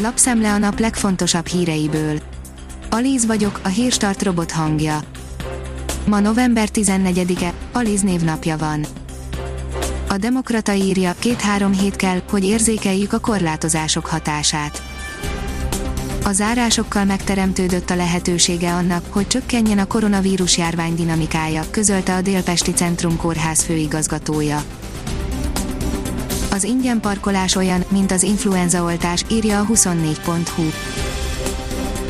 Lapszemle a nap legfontosabb híreiből. Alíz vagyok, a hírstart robot hangja. Ma november 14-e, Alíz névnapja van. A Demokrata írja, két-három hét kell, hogy érzékeljük a korlátozások hatását. A zárásokkal megteremtődött a lehetősége annak, hogy csökkenjen a koronavírus járvány dinamikája, közölte a Délpesti Centrum Kórház főigazgatója. Az ingyen parkolás olyan, mint az influenzaoltás, írja a 24.hu.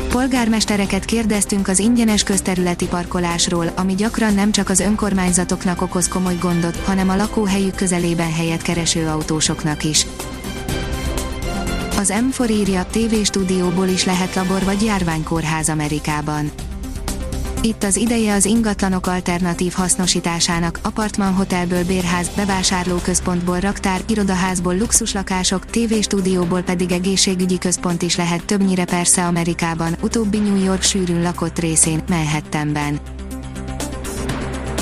Polgármestereket kérdeztünk az ingyenes közterületi parkolásról, ami gyakran nem csak az önkormányzatoknak okoz komoly gondot, hanem a lakóhelyük közelében helyet kereső autósoknak is. Az M4 írja, TV stúdióból is lehet labor vagy járványkórház Amerikában. Itt az ideje az ingatlanok alternatív hasznosításának, apartman hotelből bérház, bevásárlóközpontból raktár, irodaházból luxuslakások, stúdióból pedig egészségügyi központ is lehet többnyire persze Amerikában, utóbbi New York sűrűn lakott részén, Manhattanben.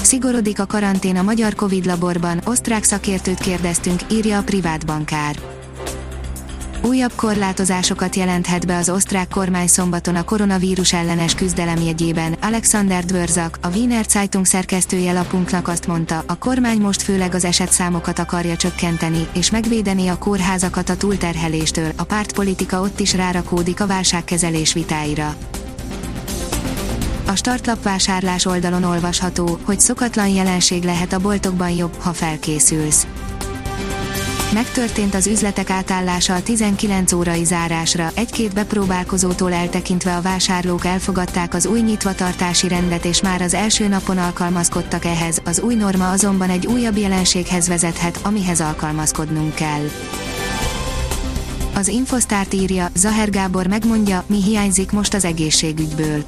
Szigorodik a karantén a magyar Covid laborban, osztrák szakértőt kérdeztünk, írja a privát bankár. Újabb korlátozásokat jelenthet be az osztrák kormány szombaton a koronavírus ellenes küzdelem jegyében. Alexander Dvorzak, a Wiener Zeitung szerkesztője lapunknak azt mondta, a kormány most főleg az esetszámokat akarja csökkenteni, és megvédeni a kórházakat a túlterheléstől, a pártpolitika ott is rárakódik a válságkezelés vitáira. A startlap vásárlás oldalon olvasható, hogy szokatlan jelenség lehet a boltokban jobb, ha felkészülsz Megtörtént az üzletek átállása a 19 órai zárásra, egy-két bepróbálkozótól eltekintve a vásárlók elfogadták az új nyitvatartási rendet és már az első napon alkalmazkodtak ehhez, az új norma azonban egy újabb jelenséghez vezethet, amihez alkalmazkodnunk kell. Az Infosztárt írja, Zaher Gábor megmondja, mi hiányzik most az egészségügyből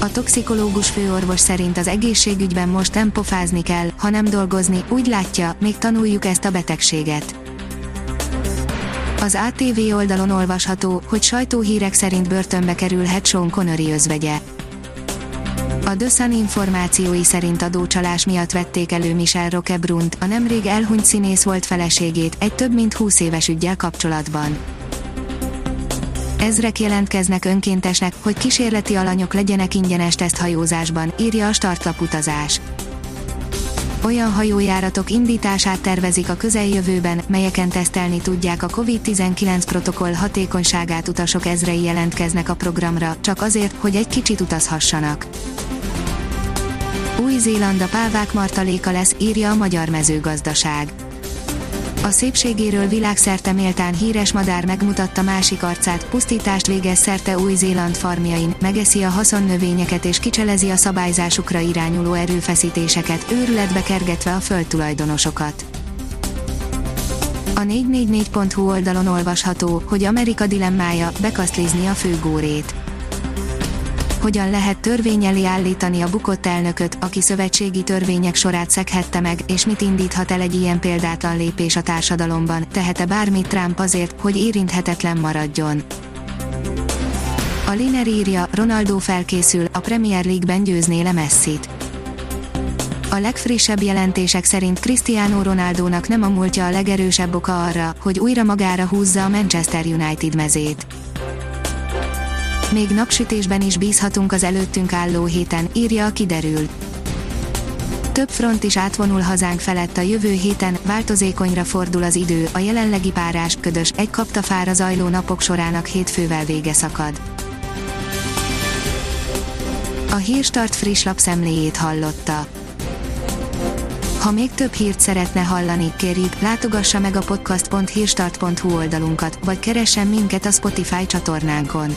a toxikológus főorvos szerint az egészségügyben most nem pofázni kell, hanem dolgozni, úgy látja, még tanuljuk ezt a betegséget. Az ATV oldalon olvasható, hogy sajtóhírek szerint börtönbe kerülhet Sean Connery özvegye. A The Sun információi szerint adócsalás miatt vették elő Michelle Roquebrunt, a nemrég elhunyt színész volt feleségét, egy több mint 20 éves ügyel kapcsolatban. Ezrek jelentkeznek önkéntesnek, hogy kísérleti alanyok legyenek ingyenes teszthajózásban, írja a startlap utazás. Olyan hajójáratok indítását tervezik a közeljövőben, melyeken tesztelni tudják a COVID-19 protokoll hatékonyságát utasok ezrei jelentkeznek a programra, csak azért, hogy egy kicsit utazhassanak. Új-Zéland a pálvák martaléka lesz, írja a Magyar Mezőgazdaság a szépségéről világszerte méltán híres madár megmutatta másik arcát, pusztítást végez szerte Új-Zéland farmjain, megeszi a haszonnövényeket és kicselezi a szabályzásukra irányuló erőfeszítéseket, őrületbe kergetve a földtulajdonosokat. A 444.hu oldalon olvasható, hogy Amerika dilemmája, bekaszlizni a főgórét hogyan lehet törvény elé állítani a bukott elnököt, aki szövetségi törvények sorát szeghette meg, és mit indíthat el egy ilyen példátlan lépés a társadalomban, tehet-e bármit Trump azért, hogy érinthetetlen maradjon. A Liner írja, Ronaldo felkészül, a Premier League-ben győzné le Messi-t. A legfrissebb jelentések szerint Cristiano Ronaldónak nem a múltja a legerősebb oka arra, hogy újra magára húzza a Manchester United mezét még napsütésben is bízhatunk az előttünk álló héten, írja a kiderül. Több front is átvonul hazánk felett a jövő héten, változékonyra fordul az idő, a jelenlegi párás, ködös, egy kaptafára zajló napok sorának hétfővel vége szakad. A Hírstart friss lapszemléjét hallotta. Ha még több hírt szeretne hallani, kérjük, látogassa meg a podcast.hírstart.hu oldalunkat, vagy keressen minket a Spotify csatornánkon